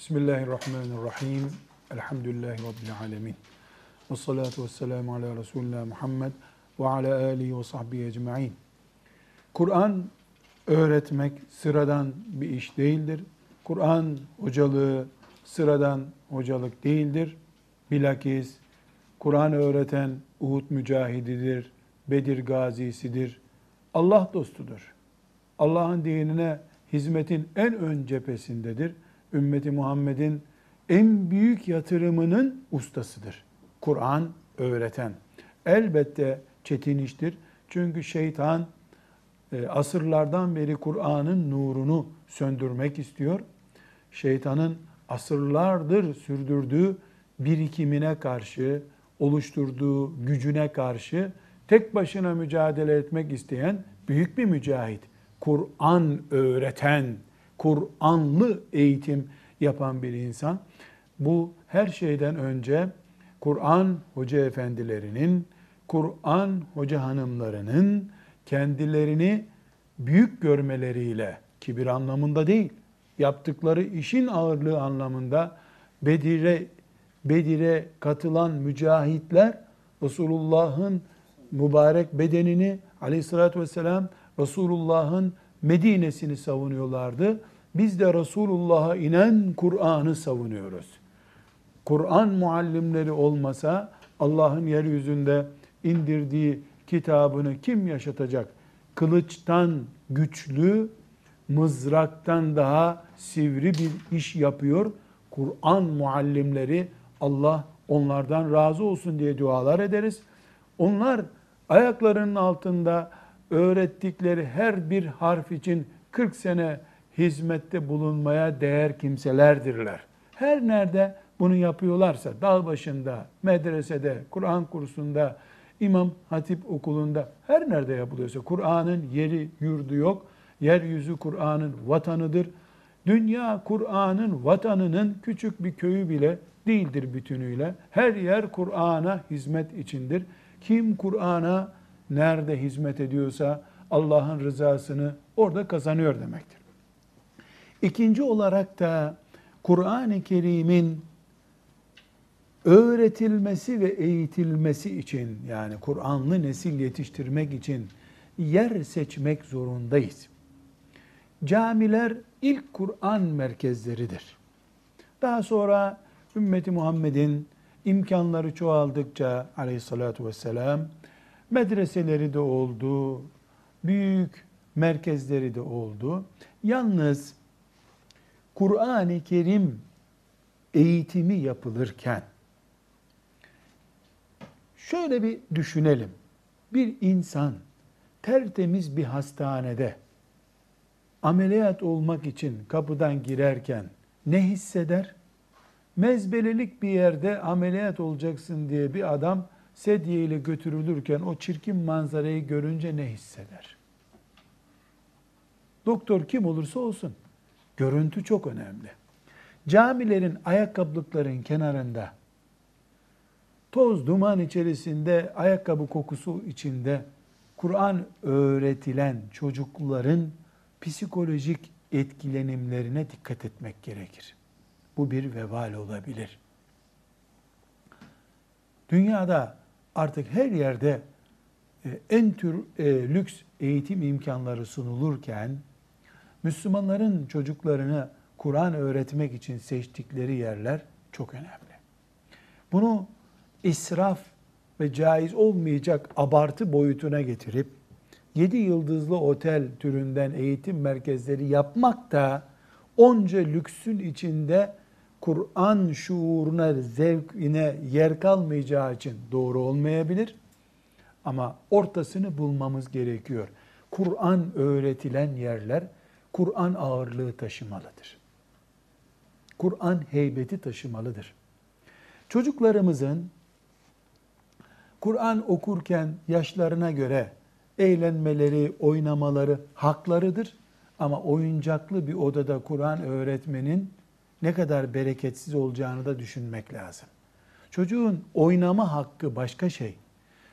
Bismillahirrahmanirrahim. Elhamdülillahi Rabbil alemin. Ve salatu ve selamu ala Resulullah Muhammed ve ala alihi ve sahbihi ecma'in. Kur'an öğretmek sıradan bir iş değildir. Kur'an hocalığı sıradan hocalık değildir. Bilakis Kur'an öğreten Uhud mücahididir, Bedir gazisidir, Allah dostudur. Allah'ın dinine hizmetin en ön cephesindedir. Ümmeti Muhammed'in en büyük yatırımının ustasıdır. Kur'an öğreten. Elbette çetin iştir. Çünkü şeytan e, asırlardan beri Kur'an'ın nurunu söndürmek istiyor. Şeytanın asırlardır sürdürdüğü birikimine karşı, oluşturduğu gücüne karşı tek başına mücadele etmek isteyen büyük bir mücahit. Kur'an öğreten, Kur'anlı eğitim yapan bir insan. Bu her şeyden önce Kur'an hoca efendilerinin, Kur'an hoca hanımlarının kendilerini büyük görmeleriyle, kibir anlamında değil, yaptıkları işin ağırlığı anlamında Bedir'e Bedir'e katılan mücahitler Resulullah'ın mübarek bedenini aleyhissalatü vesselam Resulullah'ın Medine'sini savunuyorlardı. Biz de Resulullah'a inen Kur'an'ı savunuyoruz. Kur'an muallimleri olmasa Allah'ın yeryüzünde indirdiği kitabını kim yaşatacak? Kılıçtan güçlü, mızraktan daha sivri bir iş yapıyor. Kur'an muallimleri Allah onlardan razı olsun diye dualar ederiz. Onlar ayaklarının altında öğrettikleri her bir harf için 40 sene hizmette bulunmaya değer kimselerdirler. Her nerede bunu yapıyorlarsa, dağ başında, medresede, Kur'an kursunda, İmam Hatip okulunda, her nerede yapılıyorsa Kur'an'ın yeri, yurdu yok. Yeryüzü Kur'an'ın vatanıdır. Dünya Kur'an'ın vatanının küçük bir köyü bile değildir bütünüyle. Her yer Kur'an'a hizmet içindir. Kim Kur'an'a nerede hizmet ediyorsa Allah'ın rızasını orada kazanıyor demektir. İkinci olarak da Kur'an-ı Kerim'in öğretilmesi ve eğitilmesi için yani Kur'anlı nesil yetiştirmek için yer seçmek zorundayız. Camiler ilk Kur'an merkezleridir. Daha sonra ümmeti Muhammed'in imkanları çoğaldıkça aleyhissalatü vesselam medreseleri de oldu, büyük merkezleri de oldu. Yalnız Kur'an-ı Kerim eğitimi yapılırken şöyle bir düşünelim. Bir insan tertemiz bir hastanede ameliyat olmak için kapıdan girerken ne hisseder? Mezbelelik bir yerde ameliyat olacaksın diye bir adam sedye ile götürülürken o çirkin manzarayı görünce ne hisseder? Doktor kim olursa olsun. Görüntü çok önemli. Camilerin ayakkabılıkların kenarında toz duman içerisinde ayakkabı kokusu içinde Kur'an öğretilen çocukların psikolojik etkilenimlerine dikkat etmek gerekir. Bu bir vebal olabilir. Dünyada artık her yerde e, en tür e, lüks eğitim imkanları sunulurken Müslümanların çocuklarını Kur'an öğretmek için seçtikleri yerler çok önemli. Bunu israf ve caiz olmayacak abartı boyutuna getirip 7 yıldızlı otel türünden eğitim merkezleri yapmak da onca lüksün içinde Kur'an şuuruna, zevkine yer kalmayacağı için doğru olmayabilir. Ama ortasını bulmamız gerekiyor. Kur'an öğretilen yerler Kur'an ağırlığı taşımalıdır. Kur'an heybeti taşımalıdır. Çocuklarımızın Kur'an okurken yaşlarına göre eğlenmeleri, oynamaları haklarıdır. Ama oyuncaklı bir odada Kur'an öğretmenin ne kadar bereketsiz olacağını da düşünmek lazım. Çocuğun oynama hakkı başka şey.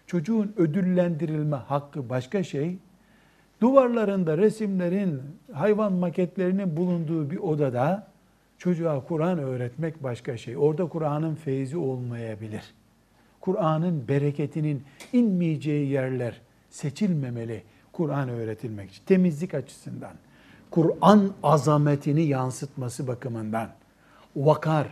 Çocuğun ödüllendirilme hakkı başka şey. Duvarlarında resimlerin, hayvan maketlerinin bulunduğu bir odada Çocuğa Kur'an öğretmek başka şey. Orada Kur'an'ın feyzi olmayabilir. Kur'an'ın bereketinin inmeyeceği yerler seçilmemeli Kur'an öğretilmek için. Temizlik açısından, Kur'an azametini yansıtması bakımından, vakar,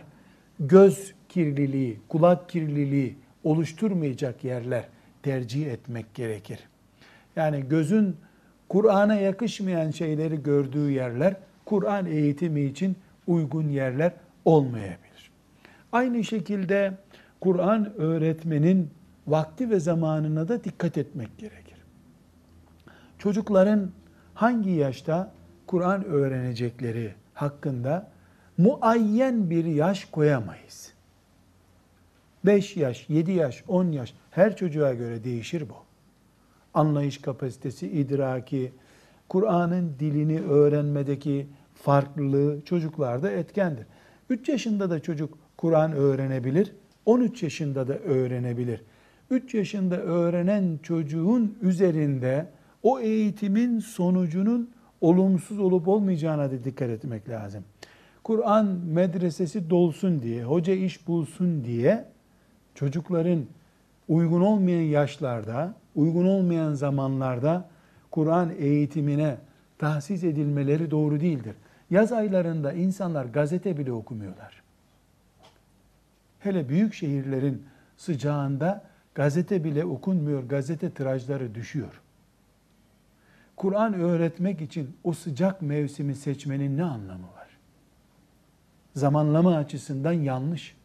göz kirliliği, kulak kirliliği oluşturmayacak yerler tercih etmek gerekir. Yani gözün Kur'an'a yakışmayan şeyleri gördüğü yerler Kur'an eğitimi için uygun yerler olmayabilir. Aynı şekilde Kur'an öğretmenin vakti ve zamanına da dikkat etmek gerekir. Çocukların hangi yaşta Kur'an öğrenecekleri hakkında muayyen bir yaş koyamayız. 5 yaş, 7 yaş, 10 yaş her çocuğa göre değişir bu. Anlayış kapasitesi, idraki, Kur'an'ın dilini öğrenmedeki farklılığı çocuklarda etkendir. 3 yaşında da çocuk Kur'an öğrenebilir, 13 yaşında da öğrenebilir. 3 yaşında öğrenen çocuğun üzerinde o eğitimin sonucunun olumsuz olup olmayacağına da dikkat etmek lazım. Kur'an medresesi dolsun diye, hoca iş bulsun diye çocukların uygun olmayan yaşlarda, uygun olmayan zamanlarda Kur'an eğitimine tahsis edilmeleri doğru değildir. Yaz aylarında insanlar gazete bile okumuyorlar. Hele büyük şehirlerin sıcağında gazete bile okunmuyor, gazete tirajları düşüyor. Kur'an öğretmek için o sıcak mevsimi seçmenin ne anlamı var? Zamanlama açısından yanlış.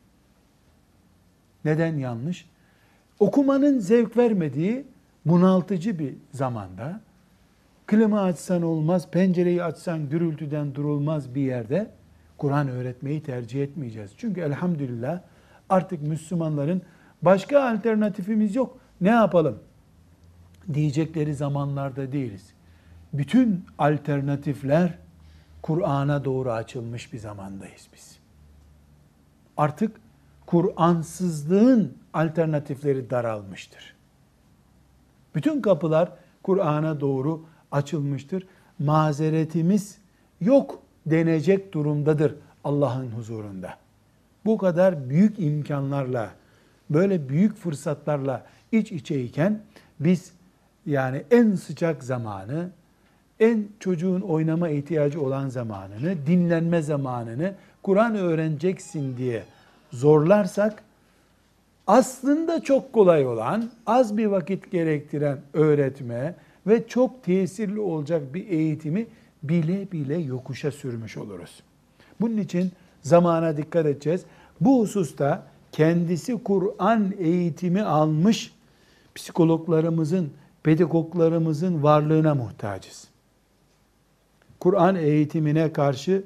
Neden yanlış? Okumanın zevk vermediği bunaltıcı bir zamanda, klima açsan olmaz, pencereyi açsan gürültüden durulmaz bir yerde Kur'an öğretmeyi tercih etmeyeceğiz. Çünkü elhamdülillah artık Müslümanların başka alternatifimiz yok. Ne yapalım? Diyecekleri zamanlarda değiliz. Bütün alternatifler Kur'an'a doğru açılmış bir zamandayız biz. Artık Kur'ansızlığın alternatifleri daralmıştır. Bütün kapılar Kur'an'a doğru açılmıştır. Mazeretimiz yok denecek durumdadır Allah'ın huzurunda. Bu kadar büyük imkanlarla, böyle büyük fırsatlarla iç içeyken biz yani en sıcak zamanı, en çocuğun oynama ihtiyacı olan zamanını, dinlenme zamanını Kur'an öğreneceksin diye zorlarsak aslında çok kolay olan, az bir vakit gerektiren öğretme ve çok tesirli olacak bir eğitimi bile bile yokuşa sürmüş oluruz. Bunun için zamana dikkat edeceğiz. Bu hususta kendisi Kur'an eğitimi almış psikologlarımızın, pedagoglarımızın varlığına muhtacız. Kur'an eğitimine karşı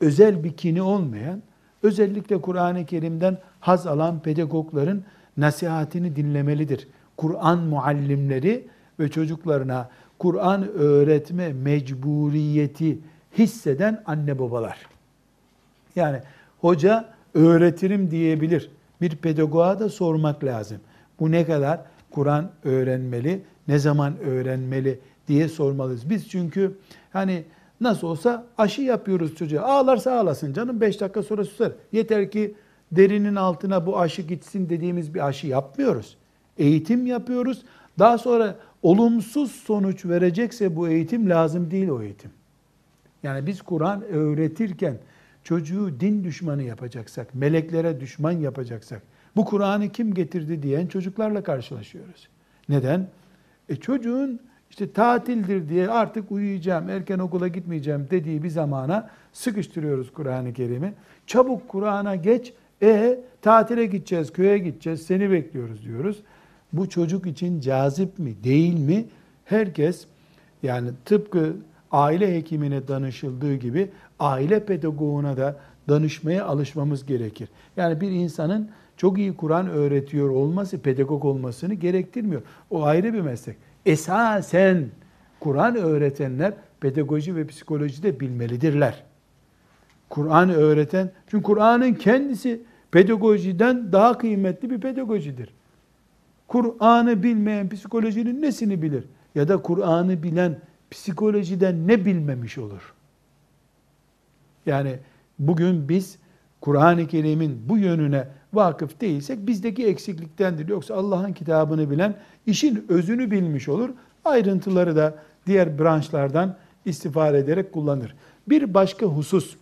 özel bir kini olmayan, özellikle Kur'an-ı Kerim'den haz alan pedagogların nasihatini dinlemelidir. Kur'an muallimleri ve çocuklarına Kur'an öğretme mecburiyeti hisseden anne babalar. Yani hoca öğretirim diyebilir. Bir pedagoğa da sormak lazım. Bu ne kadar Kur'an öğrenmeli, ne zaman öğrenmeli diye sormalıyız. Biz çünkü hani nasıl olsa aşı yapıyoruz çocuğa. Ağlarsa ağlasın canım 5 dakika sonra susar. Yeter ki derinin altına bu aşı gitsin dediğimiz bir aşı yapmıyoruz. Eğitim yapıyoruz. Daha sonra olumsuz sonuç verecekse bu eğitim lazım değil o eğitim. Yani biz Kur'an öğretirken çocuğu din düşmanı yapacaksak, meleklere düşman yapacaksak, bu Kur'an'ı kim getirdi diyen çocuklarla karşılaşıyoruz. Neden? E çocuğun işte tatildir diye artık uyuyacağım, erken okula gitmeyeceğim dediği bir zamana sıkıştırıyoruz Kur'an-ı Kerim'i. Çabuk Kur'an'a geç, e tatile gideceğiz, köye gideceğiz, seni bekliyoruz diyoruz. Bu çocuk için cazip mi, değil mi? Herkes yani tıpkı aile hekimine danışıldığı gibi aile pedagoğuna da danışmaya alışmamız gerekir. Yani bir insanın çok iyi Kur'an öğretiyor olması pedagog olmasını gerektirmiyor. O ayrı bir meslek. Esasen Kur'an öğretenler pedagoji ve psikoloji de bilmelidirler. Kur'an öğreten, çünkü Kur'an'ın kendisi pedagojiden daha kıymetli bir pedagojidir. Kur'an'ı bilmeyen psikolojinin nesini bilir? Ya da Kur'an'ı bilen psikolojiden ne bilmemiş olur? Yani bugün biz Kur'an-ı Kerim'in bu yönüne vakıf değilsek bizdeki eksikliktendir. Yoksa Allah'ın kitabını bilen işin özünü bilmiş olur. Ayrıntıları da diğer branşlardan istifade ederek kullanır. Bir başka husus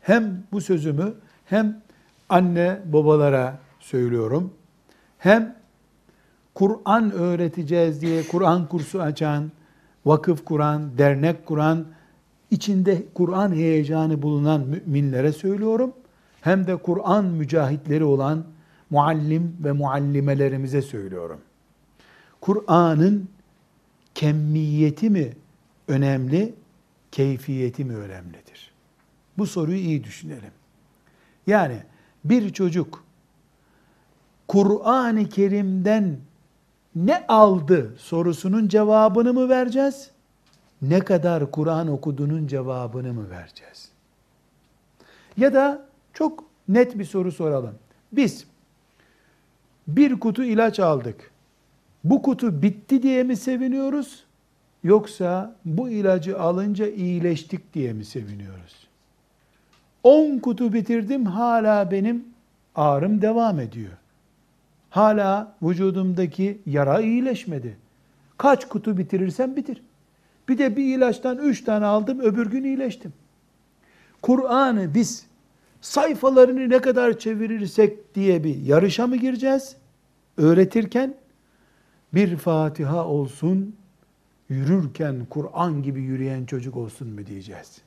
hem bu sözümü hem anne babalara söylüyorum. Hem Kur'an öğreteceğiz diye Kur'an kursu açan, vakıf kuran, dernek kuran, içinde Kur'an heyecanı bulunan müminlere söylüyorum. Hem de Kur'an mücahitleri olan muallim ve muallimelerimize söylüyorum. Kur'an'ın kemmiyeti mi önemli, keyfiyeti mi önemlidir? Bu soruyu iyi düşünelim. Yani bir çocuk Kur'an-ı Kerim'den ne aldı sorusunun cevabını mı vereceğiz? Ne kadar Kur'an okudunun cevabını mı vereceğiz? Ya da çok net bir soru soralım. Biz bir kutu ilaç aldık. Bu kutu bitti diye mi seviniyoruz? Yoksa bu ilacı alınca iyileştik diye mi seviniyoruz? 10 kutu bitirdim hala benim ağrım devam ediyor. Hala vücudumdaki yara iyileşmedi. Kaç kutu bitirirsem bitir. Bir de bir ilaçtan üç tane aldım, öbür gün iyileştim. Kur'an'ı biz sayfalarını ne kadar çevirirsek diye bir yarışa mı gireceğiz? Öğretirken bir Fatiha olsun, yürürken Kur'an gibi yürüyen çocuk olsun mu diyeceğiz?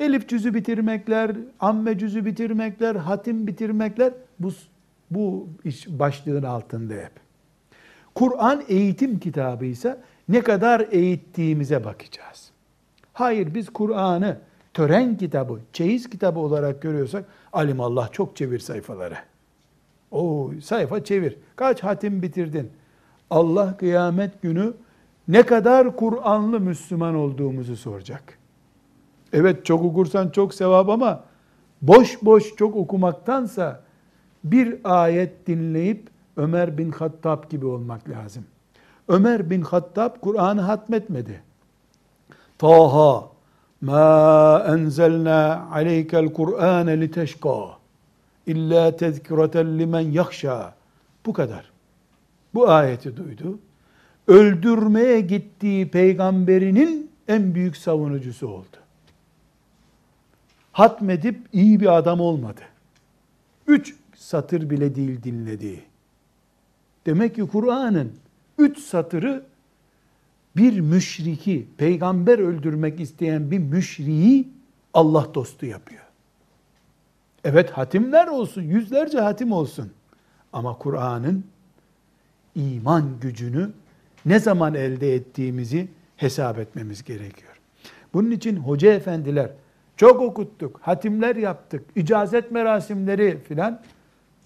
Elif cüzü bitirmekler, amme cüzü bitirmekler, hatim bitirmekler bu bu iş başlığın altında hep. Kur'an eğitim kitabı ise ne kadar eğittiğimize bakacağız. Hayır biz Kur'an'ı tören kitabı, çeyiz kitabı olarak görüyorsak alim Allah çok çevir sayfaları. O sayfa çevir. Kaç hatim bitirdin? Allah kıyamet günü ne kadar Kur'anlı Müslüman olduğumuzu soracak. Evet çok okursan çok sevap ama boş boş çok okumaktansa bir ayet dinleyip Ömer bin Hattab gibi olmak lazım. Ömer bin Hattab Kur'an'ı hatmetmedi. Taha ma enzelna aleykel Kur'ane liteşka illa tezkireten limen yakşa. Bu kadar. Bu ayeti duydu. Öldürmeye gittiği peygamberinin en büyük savunucusu oldu. Hatmedip iyi bir adam olmadı. Üç satır bile değil dinlediği. Demek ki Kur'an'ın üç satırı bir müşriki, peygamber öldürmek isteyen bir müşriyi Allah dostu yapıyor. Evet hatimler olsun, yüzlerce hatim olsun. Ama Kur'an'ın iman gücünü ne zaman elde ettiğimizi hesap etmemiz gerekiyor. Bunun için hoca efendiler çok okuttuk, hatimler yaptık, icazet merasimleri filan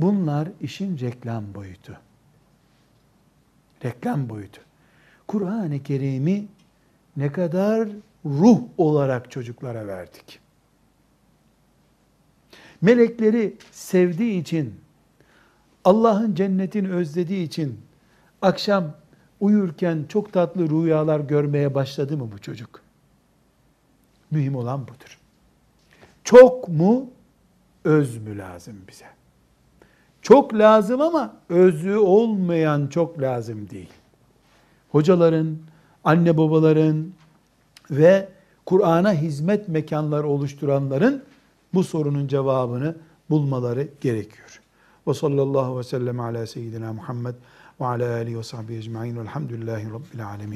bunlar işin reklam boyutu. Reklam boyutu. Kur'an-ı Kerim'i ne kadar ruh olarak çocuklara verdik. Melekleri sevdiği için, Allah'ın cennetini özlediği için akşam uyurken çok tatlı rüyalar görmeye başladı mı bu çocuk? Mühim olan budur. Çok mu, öz mü lazım bize? Çok lazım ama özü olmayan çok lazım değil. Hocaların, anne babaların ve Kur'an'a hizmet mekanları oluşturanların bu sorunun cevabını bulmaları gerekiyor. Ve sallallahu ve sellem ala seyyidina Muhammed ve ala alihi ve sahbihi ecma'in velhamdülillahi rabbil alemin.